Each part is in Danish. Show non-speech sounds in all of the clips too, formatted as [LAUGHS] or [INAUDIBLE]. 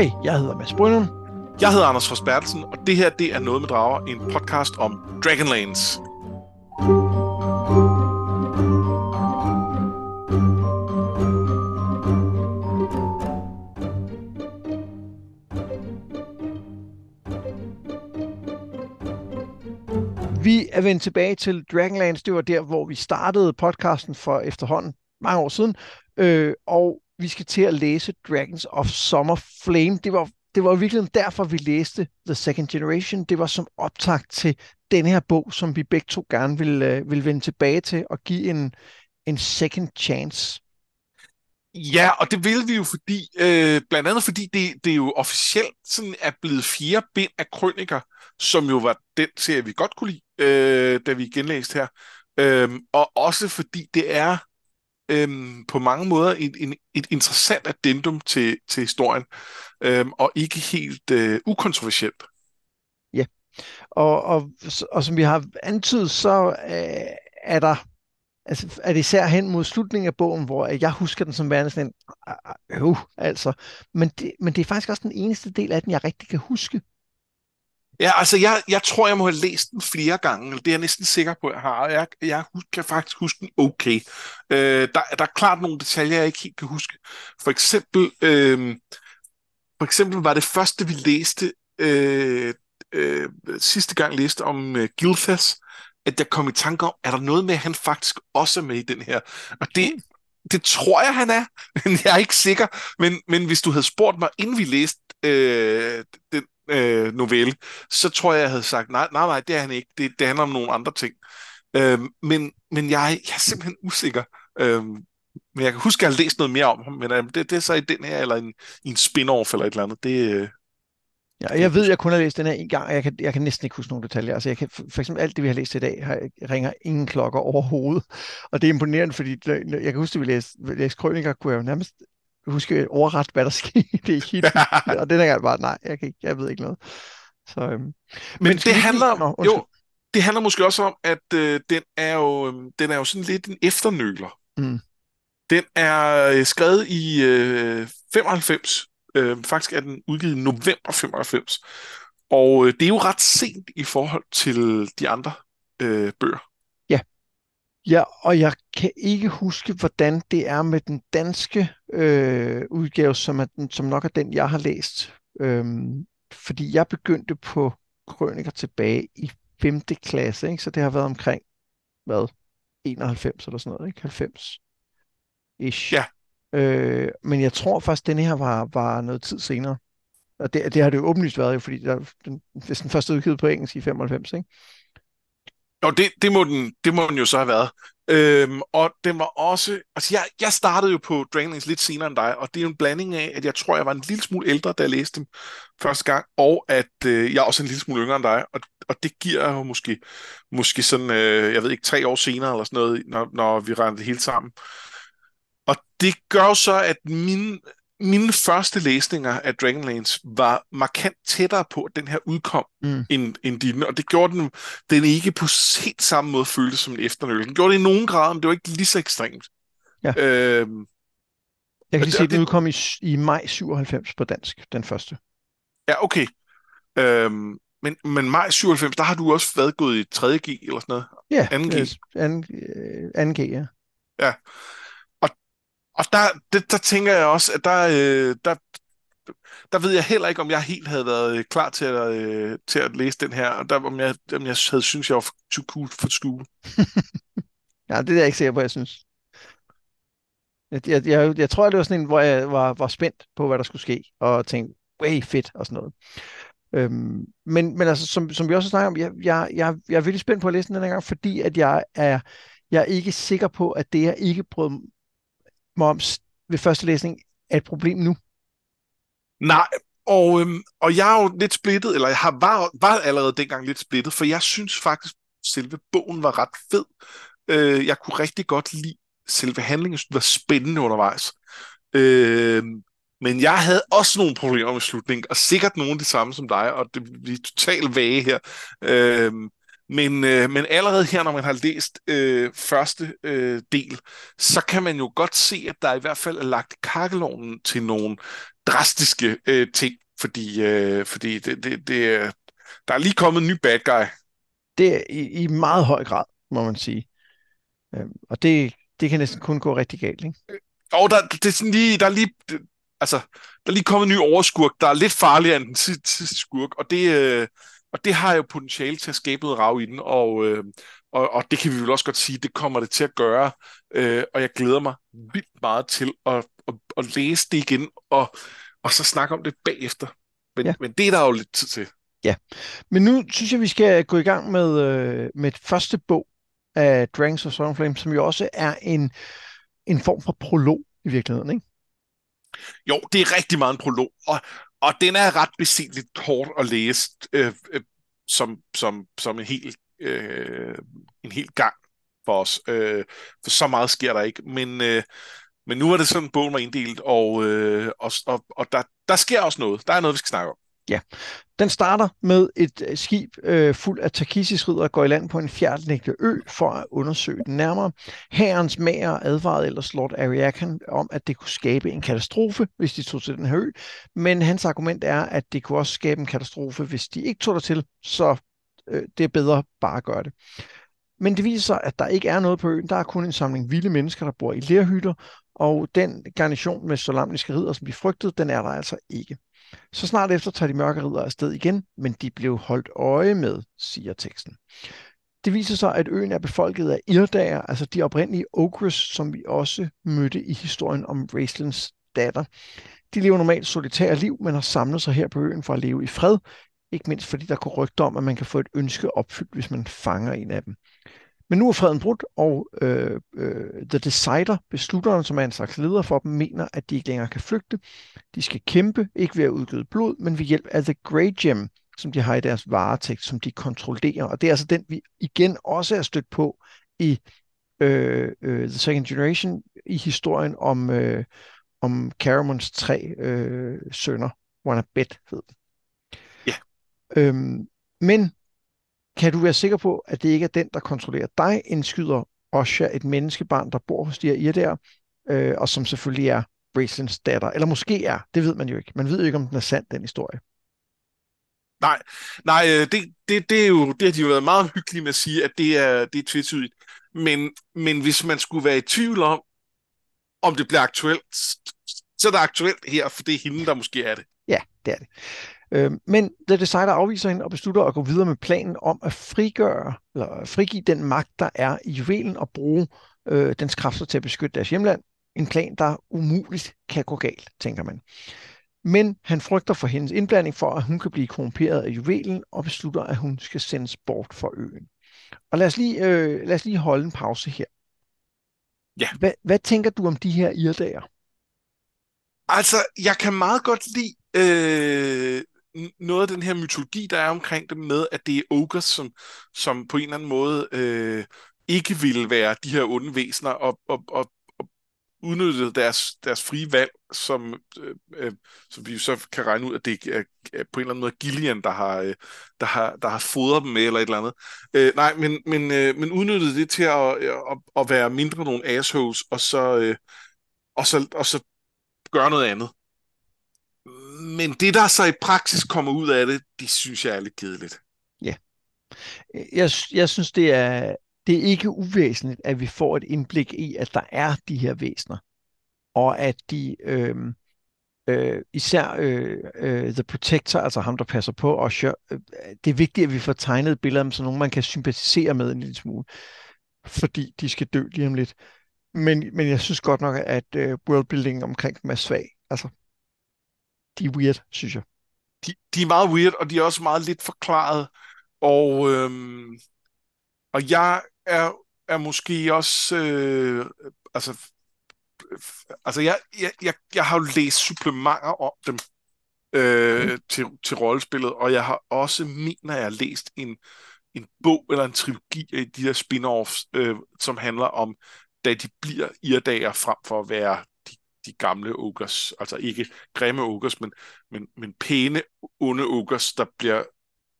Hej, jeg hedder Mads Brynum. Jeg hedder Anders Forsbertelsen, og det her det er Noget med Drager, en podcast om Dragonlance. Vi er vendt tilbage til Dragonlance. Det var der, hvor vi startede podcasten for efterhånden mange år siden. Øh, og vi skal til at læse Dragons of Summer Flame. Det var, det var virkelig derfor, vi læste The Second Generation. Det var som optakt til den her bog, som vi begge to gerne vil, øh, vil vende tilbage til og give en, en second chance. Ja, og det vil vi jo fordi, øh, blandt andet fordi det, det er jo officielt sådan er blevet fire bind af krøniker, som jo var den serie, vi godt kunne lide, øh, da vi genlæste her. Øh, og også fordi det er øhm, på mange måder et, et, et interessant addendum til, til historien, øhm, og ikke helt øh, ukontroversielt. Ja, og, og, og som vi har antydet, så øh, er der altså, er det især hen mod slutningen af bogen, hvor øh, jeg husker den som værende sådan en, øh, altså, men det, men det er faktisk også den eneste del af den, jeg rigtig kan huske. Ja, altså jeg, jeg tror, jeg må have læst den flere gange. Det er jeg næsten sikker på, at jeg har. Jeg, jeg kan faktisk huske den okay. Øh, der, der er klart nogle detaljer, jeg ikke helt kan huske. For eksempel, øh, for eksempel var det første, vi læste, øh, øh, sidste gang læste om øh, Gilthas, at jeg kom i tanke om, er der noget med, at han faktisk også er med i den her? Og det, det tror jeg, han er, [LAUGHS] men jeg er ikke sikker. Men, men hvis du havde spurgt mig, inden vi læste øh, den, øh, novelle, så tror jeg, jeg havde sagt, nej, nej, nej, det er han ikke. Det, det handler om nogle andre ting. Øh, men men jeg, jeg er simpelthen usikker. Øh, men jeg kan huske, at jeg har læst noget mere om ham, men øh, det, det er så i den her, eller en, en spin-off eller et eller andet. Det, øh, Ja, jeg ved, jeg kun har læst den her en gang, og jeg kan, jeg kan næsten ikke huske nogle detaljer. Altså, jeg kan, for eksempel alt det, vi har læst i dag, har, ringer ingen klokker overhovedet. Og det er imponerende, fordi jeg kan huske, at vi læste, læste krøniker, kunne jeg jo nærmest huske overret, hvad der [LAUGHS] skete i hit. [LAUGHS] og den gang bare, nej, jeg, kan ikke, jeg ved ikke noget. Så, øhm. Men, Men det handler, Nå, jo, det handler måske også om, at øh, den, er jo, øh, den er jo sådan lidt en efternøler. Mm. Den er øh, skrevet i øh, 95. Øh, faktisk er den udgivet i november 95. Og øh, det er jo ret sent i forhold til de andre øh, bøger. Ja, og jeg kan ikke huske, hvordan det er med den danske øh, udgave, som, er den, som nok er den, jeg har læst. Øhm, fordi jeg begyndte på krøniker tilbage i 5. klasse, ikke? så det har været omkring, hvad, 91 eller sådan noget, ikke? 90 ish. Ja. Øh, men jeg tror faktisk, denne her var, var noget tid senere. Og det, det har det jo åbenlyst været, jo, fordi der, den, er den første udgivet på engelsk i 95, ikke? Jo, det, det, må den, det må den jo så have været. Øhm, og den var også... Altså, jeg, jeg startede jo på Dragonlance lidt senere end dig, og det er jo en blanding af, at jeg tror, jeg var en lille smule ældre, da jeg læste dem første gang, og at øh, jeg er også en lille smule yngre end dig, og, og det giver jo måske, måske sådan, øh, jeg ved ikke, tre år senere eller sådan noget, når, når vi regner det hele sammen. Og det gør jo så, at mine mine første læsninger af Dragonlance var markant tættere på, at den her udkom, mm. end, end dine, og det gjorde den, den ikke på helt samme måde føltes som en efternøl. Den gjorde det i nogen grad, men det var ikke lige så ekstremt. Ja. Øhm, jeg kan lige se, at den udkom i, i maj 97 på dansk, den første. Ja, okay. Øhm, men, men maj 97, der har du også været gået i 3G eller sådan noget? Ja, 2G. 2G, ja. Ja, og der, det, der tænker jeg også, at der, øh, der, der ved jeg heller ikke, om jeg helt havde været øh, klar til at, øh, til at læse den her, og der, om, jeg, om jeg havde synes jeg var too cool for school. [LAUGHS] ja, det er jeg ikke sikker på, jeg synes. Jeg, jeg, jeg, jeg tror, det var sådan en, hvor jeg var, var spændt på, hvad der skulle ske, og tænkte, way fedt, og sådan noget. Øhm, men, men altså, som, som vi også snakker om, jeg, jeg, jeg, jeg er virkelig spændt på at læse den her gang, fordi at jeg er, jeg er ikke sikker på, at det, jeg ikke brød moms ved første læsning er et problem nu? Nej, og, øhm, og jeg er jo lidt splittet, eller jeg har, var, var allerede dengang lidt splittet, for jeg synes faktisk, selve bogen var ret fed. Øh, jeg kunne rigtig godt lide selve handlingen, det var spændende undervejs. Øh, men jeg havde også nogle problemer med slutningen, og sikkert nogle af de samme som dig, og det, vi er totalt vage her. Øh, men, øh, men allerede her, når man har læst øh, første øh, del, så kan man jo godt se, at der i hvert fald er lagt kakkelovnen til nogle drastiske øh, ting, fordi, øh, fordi det, det, det, der er lige kommet en ny bad guy. Det er i, i meget høj grad, må man sige. Øh, og det, det kan næsten kun gå rigtig galt, ikke? Og der, det er sådan lige, der er lige, altså, der er lige kommet en ny overskurk, der er lidt farligere end den sidste skurk, og det, øh, og det har jo potentiale til at skabe noget rav i den, og, øh, og, og det kan vi vel også godt sige, det kommer det til at gøre, øh, og jeg glæder mig vildt meget til at, at, at læse det igen, og, og så snakke om det bagefter. Men, ja. men det er der jo lidt tid til. Ja, men nu synes jeg, vi skal gå i gang med, øh, med første bog af Dragons of Stormflame, som jo også er en, en form for prolog i virkeligheden, ikke? Jo, det er rigtig meget en prolog, og, og den er ret besindeligt kort at læse øh, øh, som, som, som en hel, øh, en hel gang for os. Øh, for så meget sker der ikke. Men, øh, men nu er det sådan, bogen var inddelt, og, øh, og, og, og der, der sker også noget. Der er noget, vi skal snakke om. Ja, den starter med et øh, skib øh, fuld af takisisridder går i land på en fjerdelæggende ø for at undersøge den nærmere. Herrens mager advarede ellers Lord Ariakan om, at det kunne skabe en katastrofe, hvis de tog til den her ø, men hans argument er, at det kunne også skabe en katastrofe, hvis de ikke tog der til, så øh, det er bedre bare at gøre det. Men det viser sig, at der ikke er noget på øen. Der er kun en samling vilde mennesker, der bor i lerhytter, og den garnison med solamniske ridder, som vi frygtede, den er der altså ikke. Så snart efter tager de mørke ridder afsted igen, men de blev holdt øje med, siger teksten. Det viser sig, at øen er befolket af irdager, altså de oprindelige ogres, som vi også mødte i historien om Raistlins datter. De lever normalt solitære liv, men har samlet sig her på øen for at leve i fred, ikke mindst fordi der går rygter om, at man kan få et ønske opfyldt, hvis man fanger en af dem. Men nu er freden brudt, og øh, øh, The Decider, beslutteren, som er en slags leder for dem, mener, at de ikke længere kan flygte. De skal kæmpe, ikke ved at udgyde blod, men ved hjælp af The Grey Gem, som de har i deres varetægt, som de kontrollerer. Og det er altså den, vi igen også er stødt på i øh, øh, The Second Generation, i historien om, øh, om Caramons tre øh, sønner. Wanabet hed det. Ja. Øhm, men kan du være sikker på, at det ikke er den, der kontrollerer dig, indskyder Osha et menneskebarn, der bor hos de her irder, øh, og som selvfølgelig er Bracelins datter. Eller måske er, det ved man jo ikke. Man ved jo ikke, om den er sand, den historie. Nej, nej øh, det, det, det, er jo, det har de jo været meget hyggelige med at sige, at det er, det er tvetydigt. Men, men hvis man skulle være i tvivl om, om det bliver aktuelt, så er det aktuelt her, for det er hende, der måske er det. Ja, det er det. Øh, men The Decider afviser hende og beslutter at gå videre med planen om at frigøre, eller frigive den magt, der er i juvelen og bruge øh, dens kræfter til at beskytte deres hjemland. En plan, der umuligt kan gå galt, tænker man. Men han frygter for hendes indblanding for, at hun kan blive korrumperet af juvelen og beslutter, at hun skal sendes bort fra øen. Og lad os lige, øh, lad os lige holde en pause her. Ja. Hvad, hvad tænker du om de her irdager? Altså, jeg kan meget godt lide øh, noget af den her mytologi, der er omkring det med, at det er ogres, som, som på en eller anden måde øh, ikke ville være de her onde væsener, og, og, og, og udnytte deres, deres frie valg, som, øh, øh, som vi så kan regne ud, at det er, er på en eller anden måde Gillian, der har, øh, der har, der har fodret dem med, eller et eller andet. Øh, nej, men, men, øh, men udnyttede det til at, øh, at, at være mindre nogle assholes, og så, øh, og så, og så gøre noget andet men det, der så i praksis kommer ud af det, det synes jeg er lidt kedeligt. Ja. Jeg, jeg synes, det er, det er ikke uvæsentligt, at vi får et indblik i, at der er de her væsener, og at de øh, øh, især øh, øh, The Protector, altså ham, der passer på og øh, det er vigtigt, at vi får tegnet et billede af dem, så nogen man kan sympatisere med en lille smule, fordi de skal dø lige om lidt. Men, men jeg synes godt nok, at øh, worldbuilding omkring dem er svag. Altså, de er weird, synes jeg. De, de er meget weird, og de er også meget lidt forklaret. Og, øhm, og jeg er, er måske også... Øh, altså, altså jeg, jeg, jeg, jeg har jo læst supplementer om dem øh, mm. til, til rollespillet, og jeg har også, mener jeg, læst en, en bog eller en trilogi af de her spin-offs, øh, som handler om, da de bliver irdager frem for at være de gamle ogres, altså ikke grimme ogres, men, men, men pæne, onde ogres, der bliver,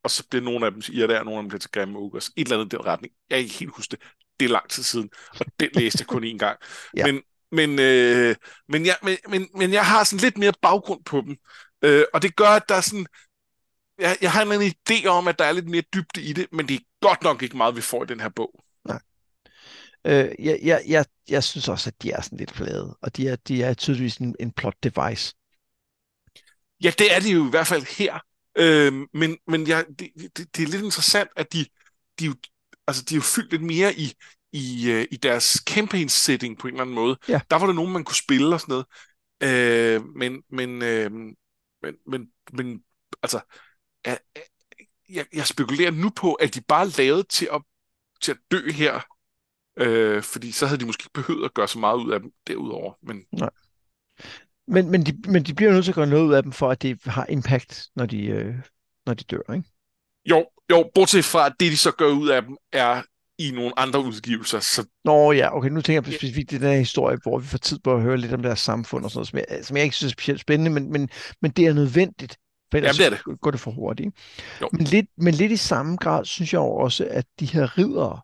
og så bliver nogle af dem irriterende, og nogle af dem bliver til grimme ogres. Et eller andet den retning. Jeg kan ikke helt huske det. Det er lang tid siden, og det læste jeg kun én gang. [LAUGHS] ja. Men, men, øh, men, jeg, men, men, men jeg har sådan lidt mere baggrund på dem. Øh, og det gør, at der er sådan... Jeg, jeg har en idé om, at der er lidt mere dybde i det, men det er godt nok ikke meget, vi får i den her bog. Øh, jeg, jeg, jeg, jeg synes også, at de er sådan lidt flade, og de er, de er tydeligvis en, en plot device. Ja, det er det jo i hvert fald her. Øh, men men jeg, det, det, det er lidt interessant, at de, de, jo, altså, de er jo fyldt lidt mere i, i, uh, i deres campaign setting på en eller anden måde. Ja. Der var der nogen, man kunne spille og sådan noget. Øh, men, men, øh, men, men, men altså, jeg, jeg, spekulerer nu på, at de bare lavet til at, til at dø her. Øh, fordi så havde de måske ikke behøvet at gøre så meget ud af dem derudover. Men... Nej. Men, men, de, men de bliver nødt til at gøre noget ud af dem, for at det har impact, når de, øh, når de dør, ikke? Jo, jo, bortset fra, at det, de så gør ud af dem, er i nogle andre udgivelser. Så... Nå ja, okay, nu tænker jeg specifikt i den her historie, hvor vi får tid på at høre lidt om deres samfund og sådan noget, som jeg, som jeg ikke synes er specielt spændende, men, men, men det er nødvendigt, for ellers Jamen, det er det. går det for hurtigt. Jo. Men, lidt, men lidt i samme grad synes jeg også, at de her ridere,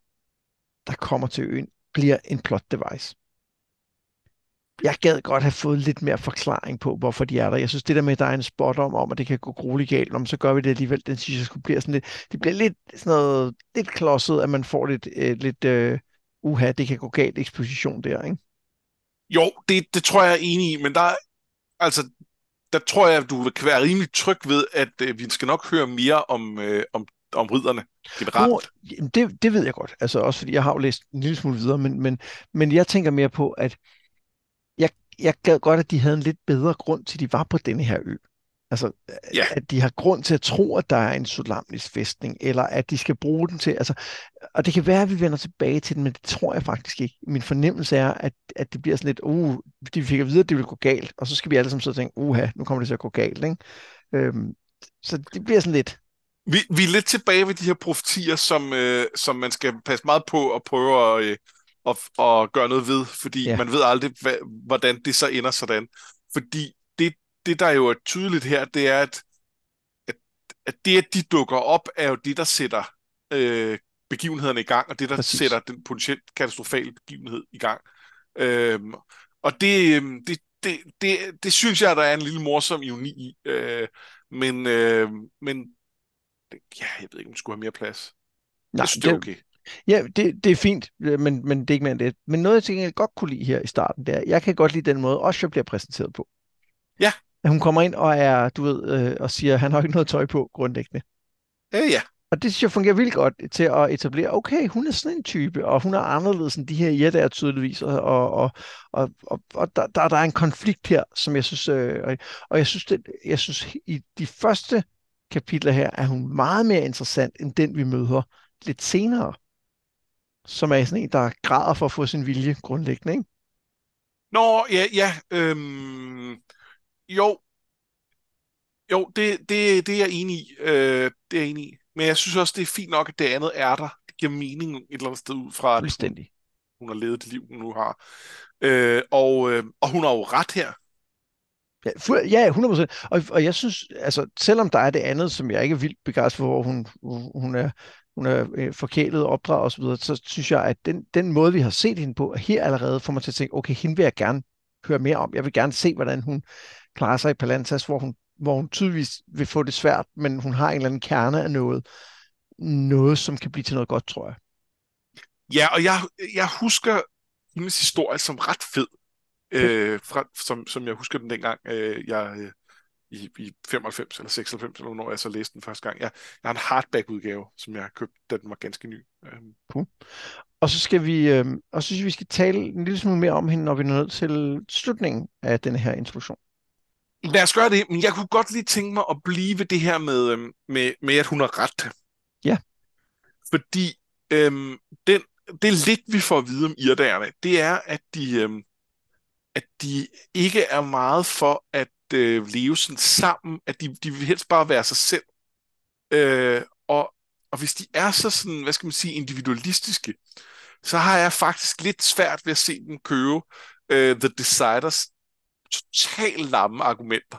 der kommer til øen, bliver en plot device. Jeg gad godt have fået lidt mere forklaring på, hvorfor de er der. Jeg synes, det der med, at der er en spot om, om at det kan gå grueligt galt, om så gør vi det alligevel, den synes jeg skulle blive sådan lidt, det bliver lidt sådan noget, lidt klodset, at man får lidt, øh, lidt øh, uha, det kan gå galt eksposition der, ikke? Jo, det, det tror jeg er enig i, men der, altså, der tror jeg, at du kan være rimelig tryg ved, at øh, vi skal nok høre mere om, øh, om, om ridderne generelt. Jamen, det, det ved jeg godt, altså også fordi jeg har jo læst en lille smule videre, men, men, men jeg tænker mere på, at jeg, jeg gad godt, at de havde en lidt bedre grund til, at de var på denne her ø. Altså, Ja. at de har grund til at tro, at der er en Solamnis fæstning, eller at de skal bruge den til, altså, og det kan være, at vi vender tilbage til den, men det tror jeg faktisk ikke. Min fornemmelse er, at, at det bliver sådan lidt, uh, de fik at vide, at det ville gå galt, og så skal vi alle sammen og tænke, uha, nu kommer det til at gå galt, ikke? Øhm, så det bliver sådan lidt, Vi, vi er lidt tilbage ved de her profetier, som, øh, som man skal passe meget på at prøve at, øh, at, at gøre noget ved, fordi Ja. man ved aldrig, hvad, hvordan det så ender sådan. Fordi det, det, der jo er tydeligt her, det er, at, at, at det, at de dukker op, er jo det, der sætter øh, begivenhederne i gang, og det, der Præcis. Præcis. sætter den potentielt katastrofale begivenhed i gang. Øhm, og det, øhm, det, det, det, det synes jeg, der er en lille morsom ironi i. Øh, men, øh, men ja, jeg ved ikke, om det skulle have mere plads. nej, jeg synes, det er okay. Ja, det, det er fint, øh, men, men det er ikke mere end det. Men noget, jeg tænker, jeg godt kunne lide her i starten, det er, jeg kan godt lide den måde, Osher bliver præsenteret på. Ja. At hun kommer ind og er, du ved, øh, og siger, at han har ikke noget tøj på, grundlæggende. Ja, ja. Og det synes jeg fungerer vildt godt til at etablere, okay, hun er sådan en type, og hun er anderledes end de her jætter tydeligvis, og, og, og, og, og, der, der, der er en konflikt her, som jeg synes, øh, og jeg synes, det, jeg synes, i de første kapitler her, er hun meget mere interessant, end den vi møder lidt senere, som er sådan en, der græder for at få sin vilje grundlæggende, ikke? Nå, ja, ja. Øhm, jo. Jo, det, det, det er jeg enig i. Øh, det er jeg enig i. Men jeg synes også, det er fint nok, at det andet er der. Det giver mening et eller andet sted ud fra, at hun, hun har levet det liv, hun nu har. Øh, og, øh, og hun har jo ret her. Ja, fu- ja, 100%. Og, og jeg synes, altså, selvom der er det andet, som jeg ikke er vildt begejstret for, hvor hun, hun er, hun er øh, forkælet og opdraget osv., så, så synes jeg, at den, den måde, vi har set hende på, her allerede får mig til at tænke, okay, hende vil jeg gerne høre mere om. Jeg vil gerne se, hvordan hun klarer sig i Palantas, hvor hun, hvor hun tydeligvis vil få det svært, men hun har en eller anden kerne af noget, noget, som kan blive til noget godt, tror jeg. Ja, og jeg, jeg husker hendes historie som ret fed. Øh, fra, som, som jeg husker den dengang, øh, jeg øh, i, i 95 eller 96, eller når jeg så læste den første gang. Jeg, jeg har en hardback-udgave, som jeg har købt, da den var ganske ny. Øh, Og så skal vi, øh, og så synes vi skal tale en lille smule mere om hende, når vi når ned til slutningen af den her introduktion. Lad os gøre det, men jeg kunne godt lige tænke mig at blive ved det her med, øhm, med, med at hun har ret. Ja. Fordi øhm, den, det lidt, vi får at vide om irdagerne, det er, at de, øhm, at de ikke er meget for at øh, leve sådan sammen, at de, de vil helst bare være sig selv. Øh, og, og hvis de er så sådan, hvad skal man sige, individualistiske, så har jeg faktisk lidt svært ved at se dem købe øh, The Deciders totalt lamme argumenter.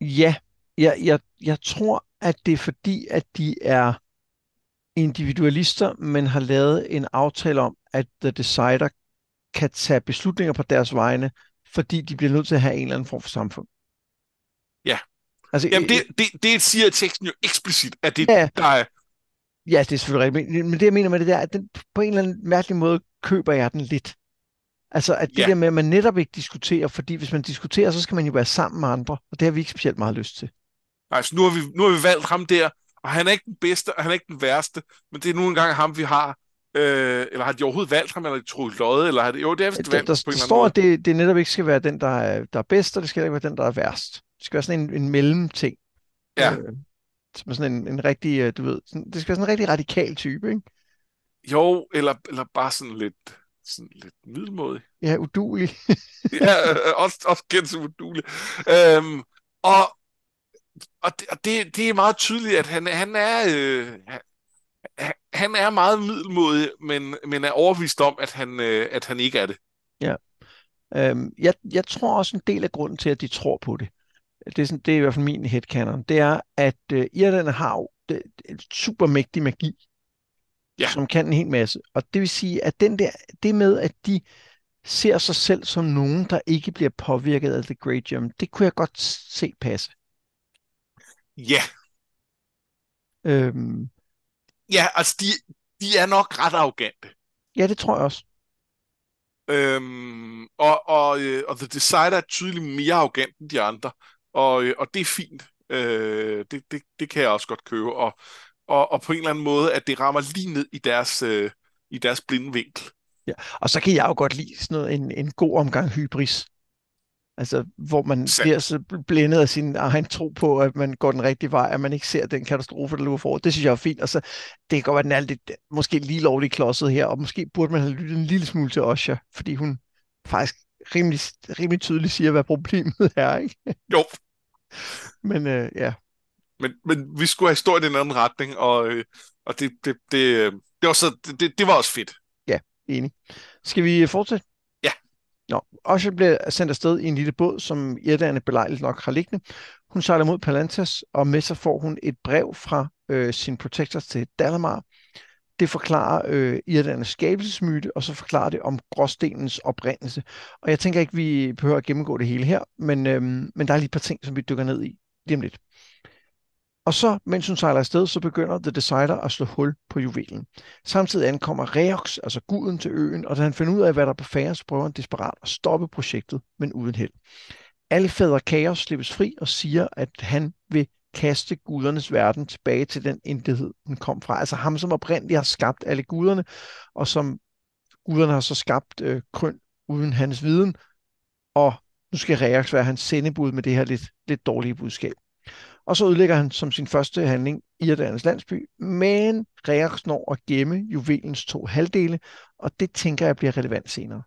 Ja, jeg, jeg, jeg tror, at det er fordi, at de er individualister, men har lavet en aftale om, at The Decider kan tage beslutninger på deres vegne, fordi de bliver nødt til at have en eller anden form for samfund. Ja. Altså, Jamen, det, det, det siger teksten jo eksplicit, at det, Ja. der er... Ja, det er selvfølgelig rigtigt. Men det, jeg mener med det der, at den, på en eller anden mærkelig måde køber jeg den lidt. Altså, at det Ja. der med, at man netop ikke diskuterer, fordi hvis man diskuterer, så skal man jo være sammen med andre, og det har vi ikke specielt meget lyst til. Altså, nu har, vi, nu har vi valgt ham der, og han er ikke den bedste, og han er ikke den værste, men det er nu engang ham, vi har. Øh, eller har de overhovedet valgt ham, eller har de troet lodde, eller har det... Jo, det er vist Der, valgt der, på en der står, at det, det netop ikke skal være den, der er, der er bedst, og det skal ikke være den, der er værst. Det skal være sådan en, en mellemting. Ja. Øh, som er sådan en, en rigtig, øh, du ved, sådan, det skal være sådan en rigtig radikal type, ikke? Jo, eller, eller bare sådan lidt, sådan lidt middelmådig. Ja, udulig. [LAUGHS] ja, øh, også, også kendt som udulig. Øhm, og og, det, og det, det er meget tydeligt, at han, han er... Øh, han, han er meget middelmådig, men, men er overbevist om, at han, øh, at han ikke er det. Øhm, jeg, jeg tror også en del af grunden til, at de tror på det, det er, sådan, det er i hvert fald min headcanon, det er, at øh, irerne har jo det, det super mægtig magi, Ja. som kan en hel masse. Og det vil sige, at den der, det med, at de ser sig selv som nogen, der ikke bliver påvirket af The Great Gem, det kunne jeg godt se passe. Ja, Øhm, ja altså de, de er nok ret arrogante. ja, det tror jeg også. Øhm, og, og, øh, og The Decider er tydeligt mere arrogant end de andre, og, øh, og det er fint. Øh, det, det, det kan jeg også godt købe, og, og, og på en eller anden måde, at det rammer lige ned i deres, øh, i deres blinde vinkel. Og så kan jeg jo godt lide sådan noget, en, en god omgang hybris. Altså, hvor man Sandt. bliver så blændet af sin egen tro på, at man går den rigtige vej, at man ikke ser den katastrofe, der løber for. Det synes jeg er fint. Og så, det kan godt være, at den er lidt, måske lige lovligt klodset her, og måske burde man have lyttet en lille smule til Osha, fordi hun faktisk rimelig, rimelig tydeligt siger, hvad problemet [LAUGHS] er, ikke? Jo, Men øh, ja, men, men vi skulle have historien i en anden retning, og, øh, og det, det, det, øh, det, var så, det, det var også fedt. enig. Skal vi fortsætte? Ja. Nå, Osha bliver sendt afsted i en lille båd, som jætterne belejligt nok har liggende. Hun sejler mod Palantas, og med sig får hun et brev fra øh, sin protector til Dalamar. Det forklarer øh, irlændernes skabelsesmyte, og så forklarer det om gråstenens oprindelse. Og jeg tænker ikke, vi behøver at gennemgå det hele her, men, øh, men der er lige et par ting, som vi dykker ned i lige om lidt. Og så, mens hun sejler afsted, så begynder The Decider at slå hul på juvelen. Samtidig ankommer Reox, altså guden til øen, og da han finder ud af, hvad der er på færre, så prøver han desperat at stoppe projektet, men uden held. Alfader Kaos slippes fri og siger, at han vil kaste gudernes verden tilbage til den intethed, den kom fra. Altså ham, som oprindeligt har skabt alle guderne, og som guderne har så skabt øh, krøn uden hans viden, og nu skal Reax være hans sendebud med det her lidt, lidt dårlige budskab. Og så ødelægger han som sin første handling Irlands landsby, men Reox når at gemme juvelens to halvdele, og det tænker jeg bliver relevant senere.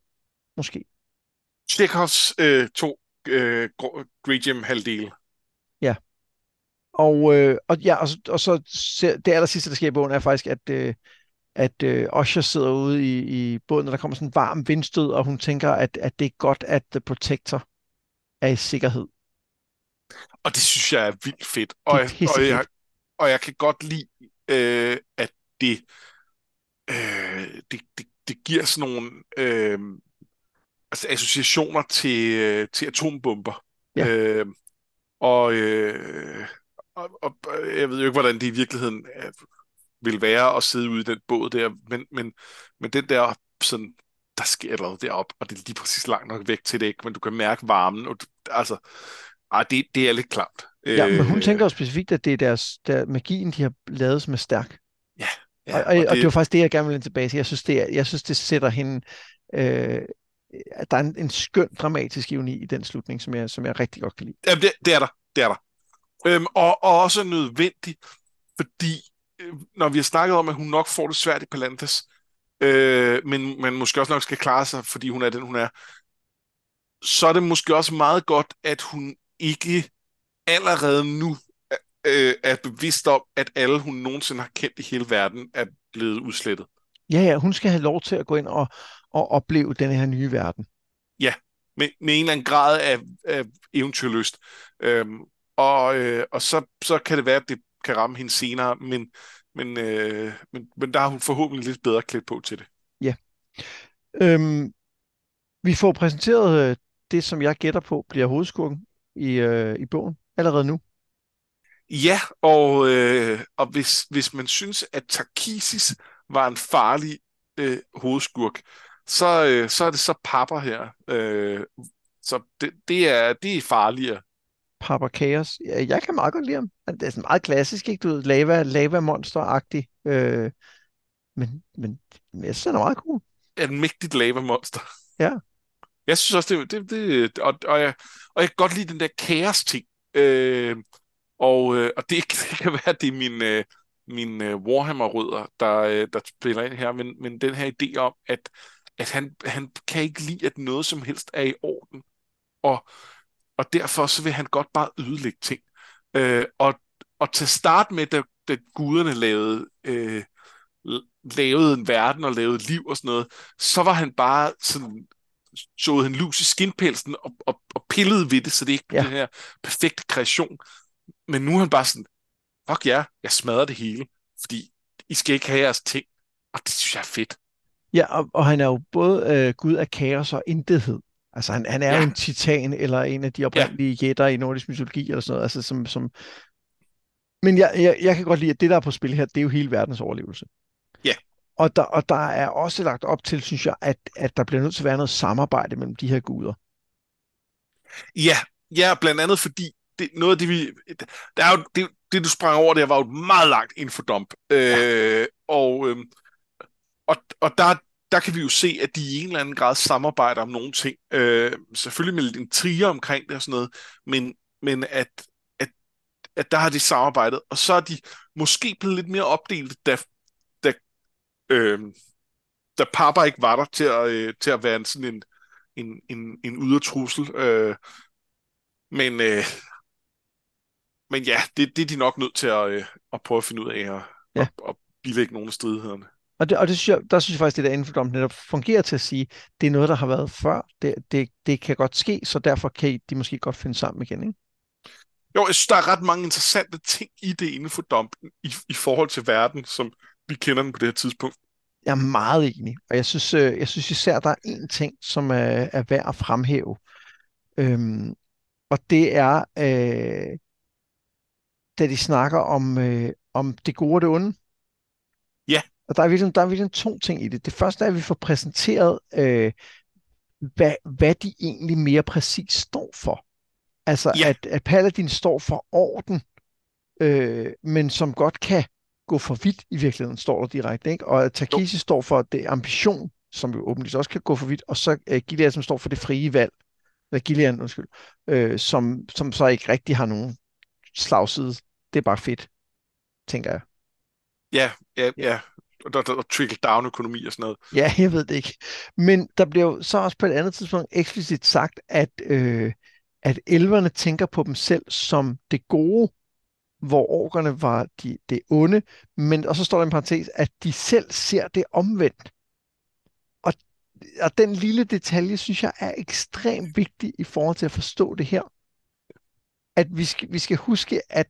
Måske. Tjekhovs øh, to øh, Gradium halvdele. Og, øh, og, ja, og, så- og så ser, det aller sidste, der sker i bogen, er faktisk, at, øh, at øh, Osha sidder ude i, i båden, og der kommer sådan en varm vindstød, og hun tænker, at, at det er godt, at The Protector er i sikkerhed. Og det synes jeg er vildt fedt. Og, jeg, og, jeg, og jeg kan godt lide, øh, at det, øh, det, det, det giver sådan nogle øh, altså associationer til, øh, til atombomber. Ja. Øh, og, øh, og, og jeg ved jo ikke, hvordan det i virkeligheden øh, vil være at sidde ude i den båd der, men, men, men den der sådan, der sker noget deroppe, og det er lige præcis langt nok væk til det ikke, men du kan mærke varmen, og du, altså, ej, det, det er lidt klamt. Ja, men hun Øh, tænker jo specifikt, at det er deres, der magien, de har lavet, som er stærk. Ja, og, og, og det var faktisk det, jeg gerne ville tilbage til. Jeg synes, det, er, jeg synes, det sætter hende... Øh, at der er en, en skøn dramatisk ironi i den slutning, som jeg, som jeg rigtig godt kan lide. Jamen, det, det er der. Det er der. Øhm, og, og også nødvendigt, fordi øh, når vi har snakket om, at hun nok får det svært i Palantas, øh, men, men måske også nok skal klare sig, fordi hun er den, hun er, så er det måske også meget godt, at hun ikke allerede nu øh, er bevidst om, at alle, hun nogensinde har kendt i hele verden, er blevet udslettet. Ja, ja, hun skal have lov til at gå ind og, og opleve den her nye verden. med, med en eller anden grad af, af eventyrlyst. Øhm, og øh, og så, så kan det være, at det kan ramme hende senere, men, men, øh, men, men der har hun forhåbentlig lidt bedre klædt på til det. Øhm, Vi får præsenteret øh, det, som jeg gætter på, bliver hovedskurken i, øh, i bogen allerede nu. Ja, og, øh, og hvis, hvis man synes, at Tarkisis var en farlig øh, hovedskurk, så, øh, så er det så Papper her. Øh, så det, det, er, det er farligere. Papa Chaos. Jeg kan meget godt lide ham. Det er sådan meget klassisk, ikke? Du ved, lava, lava monster-agtig. Øh, men, men jeg synes, han er meget cool. Et mægtigt lava monster. Ja. Jeg synes også, det, det, det og, og, jeg, og jeg kan godt lide den der kaos ting. Øh, og, øh, og det, [LAUGHS] det kan være, at det er min, øh, min øh, Warhammer-rødder, der, øh, der spiller ind her, men, men den her idé om, at, at han, han kan ikke lide, at noget som helst er i orden. Og, og derfor så vil han godt bare ødelægge ting. Øh, og, og til start med, da, da guderne lavede, øh, lavede en verden og lavede liv og sådan noget, så var han bare sådan så han lus i skinpelsen og, og, og pillede ved det, så det ikke blev ja. den her perfekte kreation. Men nu er han bare sådan, fuck ja, yeah, jeg smadrer det hele, fordi I skal ikke have jeres ting. Og det synes jeg er fedt. Ja, og, og han er jo både øh, gud af kaos og intethed. Altså han, han er ja. jo en titan, eller en af de oprindelige ja. jætter i nordisk mytologi, eller sådan noget. Altså, som, som... Men jeg, jeg, jeg kan godt lide, at det, der er på spil her, det er jo hele verdens overlevelse. Og der, og der er også lagt op til, synes jeg, at, at der bliver nødt til at være noget samarbejde mellem de her guder. Ja, ja blandt andet fordi det, noget af det, vi... Der er jo, det, det, du sprang over der, var jo et meget langt infodump. Ja. Øh, og, øh, og, og der, der kan vi jo se, at de i en eller anden grad samarbejder om nogle ting. Øh, selvfølgelig med en trier omkring det og sådan noget, men, men at, at, at der har de samarbejdet, og så er de måske blevet lidt mere opdelt, da, øh, da Papa ikke var der til at, øh, til at være en, sådan en, en, en, en ydre trussel. Øh, men, øh, men ja, det, det er de nok nødt til at, øh, at prøve at finde ud af at, ja. at, at bilægge nogle af stridighederne. Og, det, og det synes jeg, der synes jeg faktisk, det der infodom netop fungerer til at sige, det er noget, der har været før. Det, det, det kan godt ske, så derfor kan de måske godt finde sammen igen, ikke? Jo, jeg synes, der er ret mange interessante ting i det inden for dumpen i, i forhold til verden, som vi kender den på det her tidspunkt. Jeg er meget enig, og jeg synes, øh, jeg synes især, der er en ting, som er, er værd at fremhæve. Øhm, og det er, øh, da de snakker om, øh, om det gode og det onde. Ja. Og der er, virkelig, der er virkelig to ting i det. Det første er, at vi får præsenteret, øh, hvad, hvad de egentlig mere præcis står for. Altså, ja. at, at Paladin står for orden, øh, men som godt kan gå for vidt i virkeligheden, står der direkte. Ikke? Og at Takeshi står for det ambition, som jo åbenlyst også kan gå for vidt, og så uh, Gilead, som står for det frie valg, eller Gilead, undskyld, øh, som, som så ikke rigtig har nogen slagside. Det er bare fedt, tænker jeg. Ja, ja, ja. Og der, der, der trickle-down økonomi og sådan noget. Ja, jeg ved det ikke. Men der bliver jo så også på et andet tidspunkt eksplicit sagt, at, øh, at elverne tænker på dem selv som det gode, hvor orkerne var de, det onde, men og så står der en parentes, at de selv ser det omvendt. Og, og den lille detalje, synes jeg, er ekstremt vigtig i forhold til at forstå det her at vi skal, vi skal huske, at,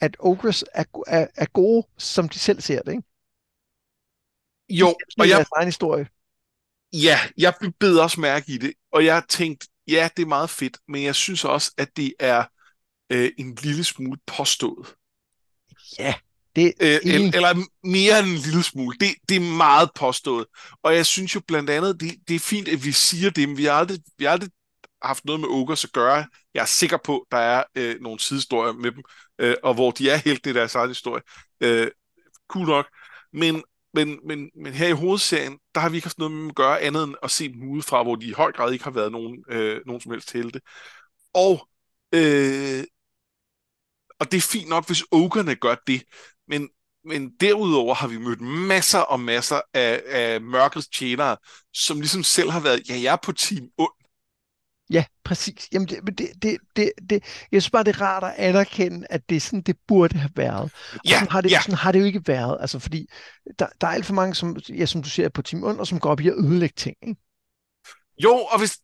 at Ogres er, er, er gode, som de selv ser det, ikke? Jo, og jeg... egen historie. Ja, jeg blev også mærke i det, og jeg tænkte, ja, det er meget fedt, men jeg synes også, at det er øh, en lille smule påstået. Ja, det øh, eller, eller mere end en lille smule. Det, det er meget påstået. Og jeg synes jo blandt andet, det, det er fint, at vi siger det, men vi har aldrig, vi har aldrig haft noget med Ogres at gøre. Jeg er sikker på, der er øh, nogle sidehistorier med dem, øh, og hvor de er helt i deres egen historie. Øh, cool nok. Men, men, men, men her i hovedserien, der har vi ikke haft noget med dem at gøre andet end at se dem udefra, hvor de i høj grad ikke har været nogen, øh, nogen som helst helte. Og, øh, og det er fint nok, hvis ogerne gør det, men, men derudover har vi mødt masser og masser af, af mørkets tjenere, som ligesom selv har været, ja, jeg er på team ond, Ja, præcis. Jamen, det, det, det, det, det, jeg synes bare, det er rart at anerkende, at det er sådan, det burde have været. Og ja, sådan, har det, ja. sådan har det jo ikke været. Altså, fordi der, der er alt for mange, som, ja, som du siger, på Team Under, som går op i at ødelægge ting. Ikke? Jo, og hvis,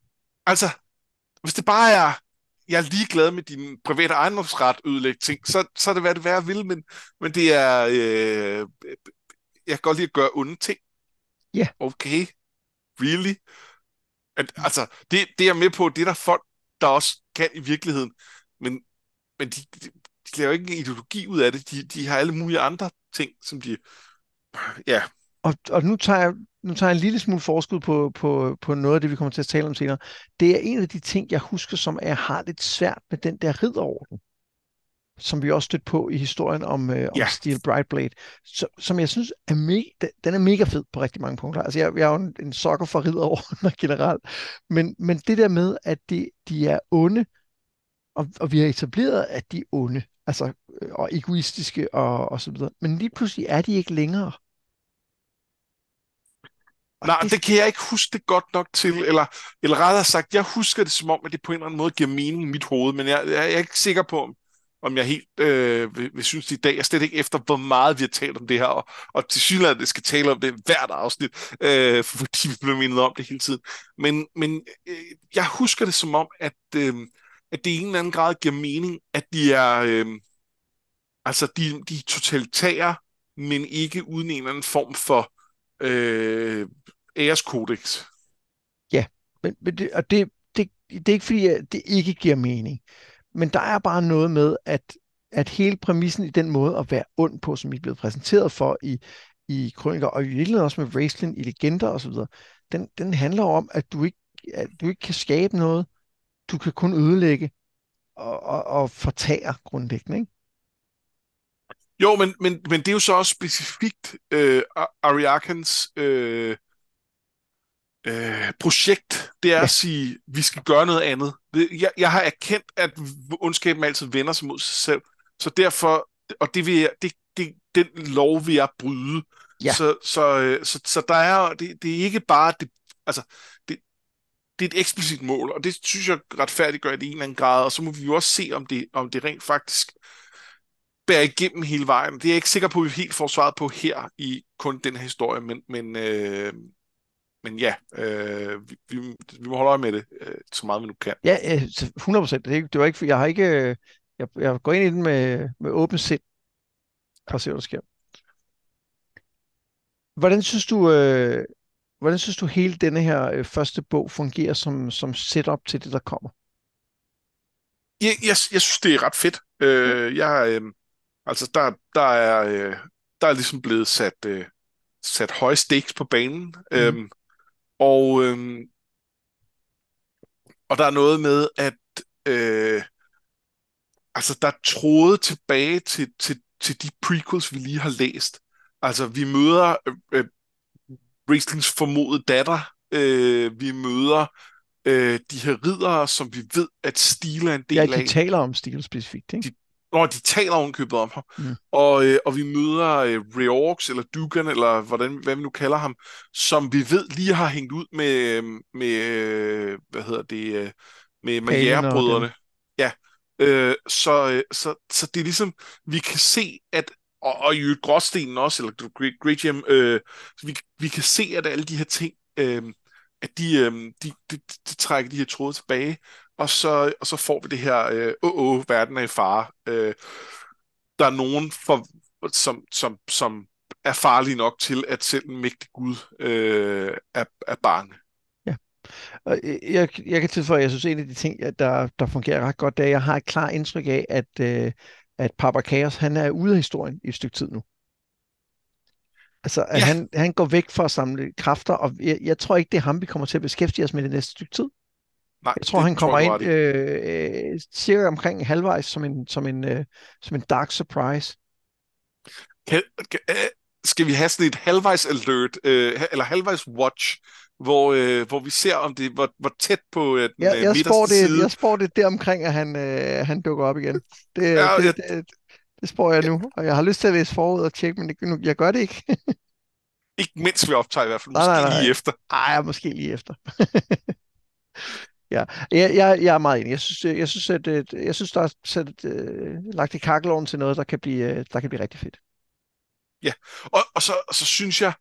altså, hvis det bare er, jeg er ligeglad med din private ejendomsret ødelægge ting, så, så er det, hvad det være vil, men, men det er, øh, jeg kan godt lide at gøre onde ting. Ja. Okay, really? At, altså, det, det er jeg med på, det er der folk, der også kan i virkeligheden, men, men de, de, de laver ikke en ideologi ud af det. De, de har alle mulige andre ting, som de... Ja. Og, og nu tager jeg nu tager jeg en lille smule forskud på, på, på noget af det, vi kommer til at tale om senere. Det er en af de ting, jeg husker, som jeg har lidt svært med den der ridderorden, som vi også stødt på i historien om, øh, om ja. Steel Brightblade, så, som jeg synes er mega, den er mega fed på rigtig mange punkter. Altså, jeg, jeg er jo en, en sokker for ridderorden [LAUGHS] generelt, men, men det der med, at de, de er onde, og, og vi har etableret, at de er onde, altså, øh, og egoistiske og, og så videre, men lige pludselig er de ikke længere. Nej, det... det kan jeg ikke huske det godt nok til, eller, eller rettere sagt, jeg husker det som om, at det på en eller anden måde giver mening i mit hoved, men jeg, jeg er ikke sikker på, om jeg helt øh, vil, vil synes i dag. Jeg slet ikke efter, hvor meget vi har talt om det her, og, og til synligheden, det skal tale om det hvert afsnit, øh, [LAUGHS] fordi vi bliver mindet om det hele tiden. Men, men øh, jeg husker det som om, at, øh, at det i en eller anden grad giver mening, at de er, øh, altså de, de er totalitære, men ikke uden en eller anden form for øh, æreskodex. Ja, men, men det, og det, det, det er ikke fordi, at det ikke giver mening. Men der er bare noget med, at, at hele præmissen i den måde at være ond på, som I er blevet præsenteret for i, i krøniker, og i virkeligheden også med wrestling i legender osv., den, den handler om, at du ikke, at du ikke kan skabe noget, du kan kun ødelægge og, og, og fortære grundlæggende, ikke? Jo, men, men, men det er jo så også specifikt øh, Ariakans øh, øh, projekt. Det er ja. at sige, vi skal gøre noget andet. Jeg, jeg har erkendt, at ondskaben altid vender sig mod sig selv. Så derfor, og det vil jeg, det, det, den lov vil jeg bryde. Ja. Så, så, øh, så, så der er, det, det er ikke bare, det, altså, det, det er et eksplicit mål, og det synes jeg retfærdigt gør det i en eller anden grad, og så må vi jo også se, om det, om det rent faktisk bærer igennem hele vejen. Det er jeg ikke sikker på, at vi helt får svaret på her i kun den her historie, men, men, øh, men ja, øh, vi, vi, må holde øje med det, øh, så meget vi nu kan. Ja, 100 procent. Det, det var ikke, jeg har ikke, øh, jeg, jeg går ind i den med, med åben sind, at se, hvad der sker. Hvordan synes du, øh, hvordan synes du hele denne her øh, første bog fungerer som, som setup til det, der kommer? Jeg, jeg, jeg synes, det er ret fedt. Øh, jeg, øh, Altså, der, der, er, øh, der er ligesom blevet sat, øh, sat høje stakes på banen. Mm. Øhm, og, øhm, og der er noget med, at øh, altså, der er tråde tilbage til, til, til de prequels, vi lige har læst. Altså, vi møder øh, øh, Rieslings formodede datter. Øh, vi møder øh, de her ridere, som vi ved, at Steel er en del af. Ja, de af. taler om Steel specifikt, ikke? De når de taler ovenkøbet om ham. Mm. Og, øh, og vi møder øh, Reorx, eller Dugan, eller hvordan, hvad vi nu kalder ham, som vi ved lige har hængt ud med, øh, med øh, hvad hedder det, øh, med Maillard-brødrene. Ja, øh, så, øh, så, så det er ligesom, vi kan se, at og, og i Gråstenen også, eller Great Gem, øh, vi, vi kan se, at alle de her ting, øh, at de, øh, de, de, de trækker de her tråde tilbage, og så, og så får vi det her, øh, åh, åh, verden er i fare. Øh, der er nogen, for, som, som, som er farlige nok til, at selv en mægtig Gud øh, er, er bange. Ja, og jeg, jeg kan tilføje, at jeg synes, en af de ting, der, der fungerer ret godt, det er, at jeg har et klart indtryk af, at, øh, at Papa Chaos, han er ude af historien i et stykke tid nu. Altså, at ja. han, han går væk fra at samle kræfter, og jeg, jeg tror ikke, det er ham, vi kommer til at beskæftige os med det næste stykke tid. Nej, jeg tror, han kommer ind øh, øh, cirka omkring halvvejs som en, som en, øh, som en dark surprise. Kan, kan, øh, skal vi have sådan et halvvejs alert, øh, eller halvvejs watch, hvor, øh, hvor vi ser, om det hvor, hvor tæt på øh, den ja, jeg spår det, side. Jeg spår det der omkring, at han, øh, han dukker op igen. Det, ja, det, jeg, det, det spår jeg nu, og jeg har lyst til at læse forud og tjekke, men det, jeg gør det ikke. ikke mens vi optager i hvert fald, måske nej, nej, nej. lige efter. Nej, måske lige efter. [LAUGHS] Ja, jeg, jeg, jeg er meget enig. Jeg synes, jeg synes, at, jeg synes der er sat, øh, lagt i kakkeloven til noget, der kan blive, øh, der kan blive rigtig fedt. Ja, og, og, så, og så synes jeg,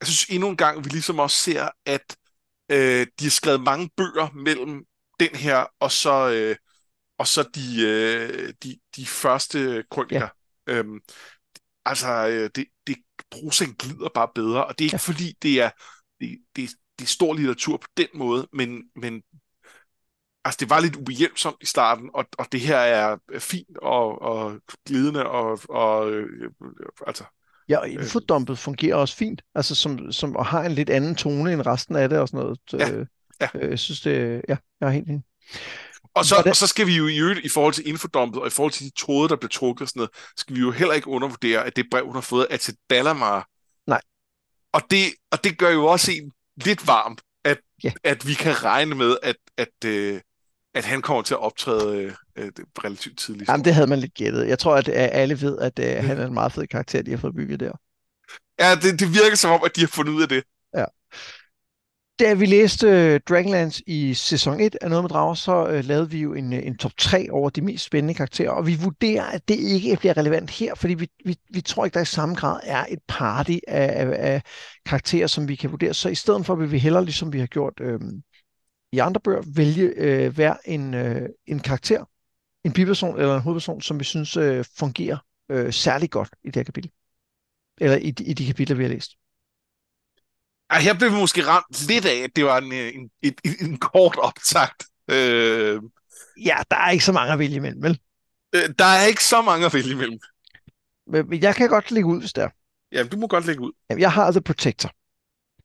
jeg synes endnu en gang, vi ligesom også ser, at øh, de har skrevet mange bøger mellem den her, og så, øh, og så de, øh, de, de første krøniker. Ja. Øhm, altså, øh, det, det, prosaen glider bare bedre, og det er ikke ja. fordi, det er, det, det, det er stor litteratur på den måde, men, men altså det var lidt ubehjælpsomt i starten, og, og det her er fint og, og glidende, og, og øh, altså... Ja, og infodumpet fungerer også fint, altså som, som og har en lidt anden tone end resten af det og sådan noget. Ja, øh, ja. Øh, jeg synes det, ja, jeg er helt enig. Og så, og så skal vi jo i øvrigt, i forhold til infodumpet, og i forhold til de tråde, der blev trukket og sådan noget, skal vi jo heller ikke undervurdere, at det brev, hun har fået, er til Dalamar. Nej. Og det, og det gør jo også en lidt varm, at, Ja. at vi kan regne med, at, at, øh, at han kommer til at optræde øh, øh, relativt tidligt. Jamen, det havde man lidt gættet. Jeg tror, at øh, alle ved, at øh, han er en meget fed karakter, de har fået bygget der. Ja, det, det virker som om, at de har fundet ud af det. Da vi læste uh, Dragonlance i sæson 1 af Noget med Drager, så uh, lavede vi jo en, øh, en top 3 over de mest spændende karakterer, og vi vurderer, at det ikke bliver relevant her, fordi vi, vi, vi tror ikke, der i samme grad er et party af, af, af karakterer, som vi kan vurdere. Så i stedet for vil vi hellere, ligesom vi har gjort øh, i andre bøger, vælge øh, hver en, øh, en karakter, en biperson eller en hovedperson, som vi synes øh, fungerer øh, særlig godt i det her kapitel. Eller i, de- i de kapitler, vi har læst. Ej, her blev måske ramt lidt af, at det var en, en, en, en kort optakt. Øh, Ja, der er ikke så mange at vælge imellem, vel? øh, der er ikke så mange at vælge imellem. Men men jeg kan godt lægge ud, hvis der. Ja, du må godt lægge ud. Jamen, Jeg har The Protector.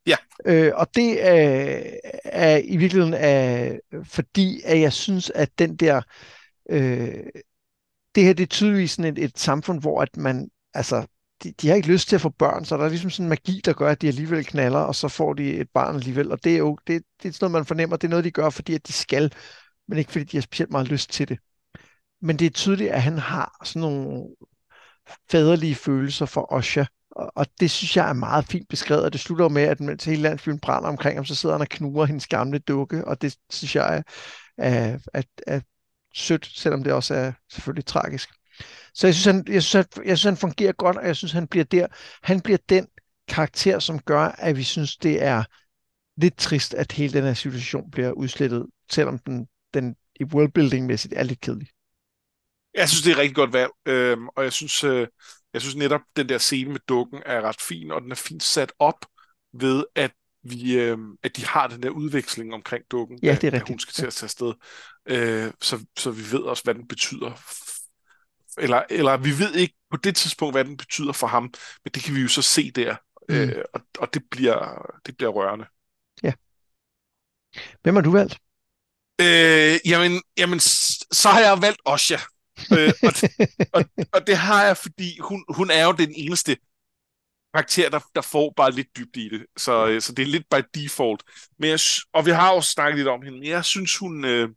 Ja. Øh, og det er, er i virkeligheden er, fordi, at jeg synes, at den der... Øh, det her det er tydeligvis sådan et, et samfund, hvor at man... Altså, de, de har ikke lyst til at få børn, så der er ligesom sådan en magi, der gør, at de alligevel knaller, og så får de et barn alligevel. Og det er jo det, det er sådan noget, man fornemmer. Det er noget, de gør, fordi at de skal, men ikke fordi de har specielt meget lyst til det. Men det er tydeligt, at han har sådan nogle faderlige følelser for Osha, og, og det synes jeg er meget fint beskrevet, og det slutter jo med, at mens hele landsbyen brænder omkring ham, så sidder han og knuger hendes gamle dukke, og det synes jeg er, er, er, er sødt, selvom det også er selvfølgelig tragisk. Så jeg synes, han, jeg, synes, han, jeg synes, han fungerer godt, og jeg synes, han bliver der. Han bliver den karakter, som gør, at vi synes, det er lidt trist, at hele den her situation bliver udslettet, selvom den, den i worldbuilding-mæssigt er lidt kedelig. Jeg synes, det er et rigtig godt valg, øhm, og jeg synes, øh, jeg synes netop, den der scene med dukken er ret fin, og den er fint sat op ved, at vi, øh, at de har den der udveksling omkring dukken, Ja, det er rigtigt. hun skal til at tage afsted. Øh, så, så vi ved også, hvad den betyder. Eller, eller vi ved ikke på det tidspunkt, hvad den betyder for ham, men det kan vi jo så se der, Mm. øh, og, og det, bliver, det bliver rørende. Hvem har du valgt? Øh, jamen, jamen, så har jeg valgt Osha. Øh, og, [LAUGHS] og, og det har jeg, fordi hun, hun er jo den eneste karakter, der, der får bare lidt dybt i det. Så, øh, så det er lidt by default. Men jeg, og vi har også snakket lidt om hende, men jeg synes, hun, øh,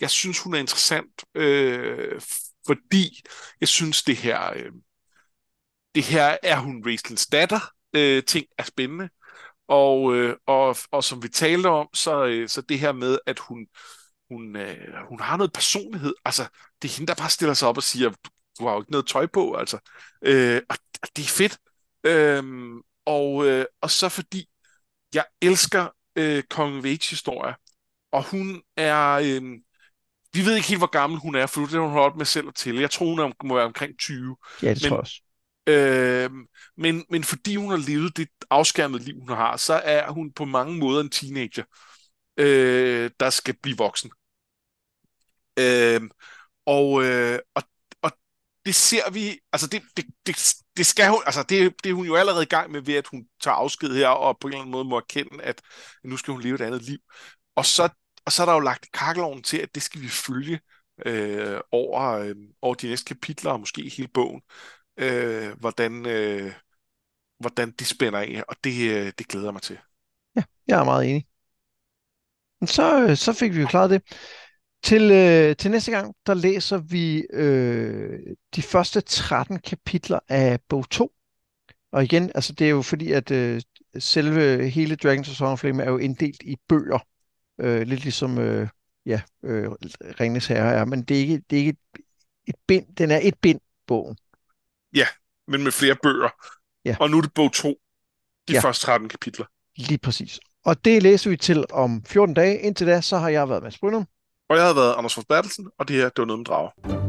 jeg synes, hun er interessant, øh, fordi jeg synes, det her, øh, det her er hun Raistlins datter. Øh, ting er spændende. Og, øh, og, og som vi talte om, så, øh, så det her med, at hun, hun, øh, hun har noget personlighed. Altså, det er hende, der bare stiller sig op og siger, du, du har jo ikke noget tøj på, altså. Øh, og, og det er fedt. Øhm, og, øh, og så fordi jeg elsker øh, Coming of Age historier, og hun er, øh, vi ved ikke helt, hvor gammel hun er, for det er hun holdt med selv at tælle. Jeg tror, hun er, må være omkring 20. Ja, det Men- tror jeg også. Øh, men, men fordi hun har levet det afskærmede liv, hun har, så er hun på mange måder en teenager, øh, der skal blive voksen. Øh, og, øh, og, og det ser vi, altså det, det, det, det skal hun, altså det, det er hun jo allerede i gang med ved, at hun tager afsked her, og på en eller anden måde må erkende, at nu skal hun leve et andet liv. Og så, og så er der jo lagt kakkeloven til, at det skal vi følge øh, over, øh, over de næste kapitler, og måske hele bogen øh, hvordan, øh, hvordan det spænder af, og det, øh, det glæder jeg mig til. Ja, Jeg er meget enig. Så, øh, så fik vi jo klaret det. Til, øh, til næste gang, der læser vi øh, de første 13 kapitler af bog 2. Og igen, altså det er jo fordi, at øh, selve hele Dragons of Flame er jo inddelt i bøger. Øh, lidt ligesom øh, ja, øh, Ringens Herre er, men det er ikke, det er ikke et, et bind. Den er et bind, bogen. Men med flere bøger. Ja. Og nu er det bog 2. De Ja. første 13 kapitler. Lige præcis. Og det læser vi til om 14 dage. Indtil da, så har jeg været med Brynum. Og jeg har været Anders Fors Bertelsen, og det her, det var noget med drager.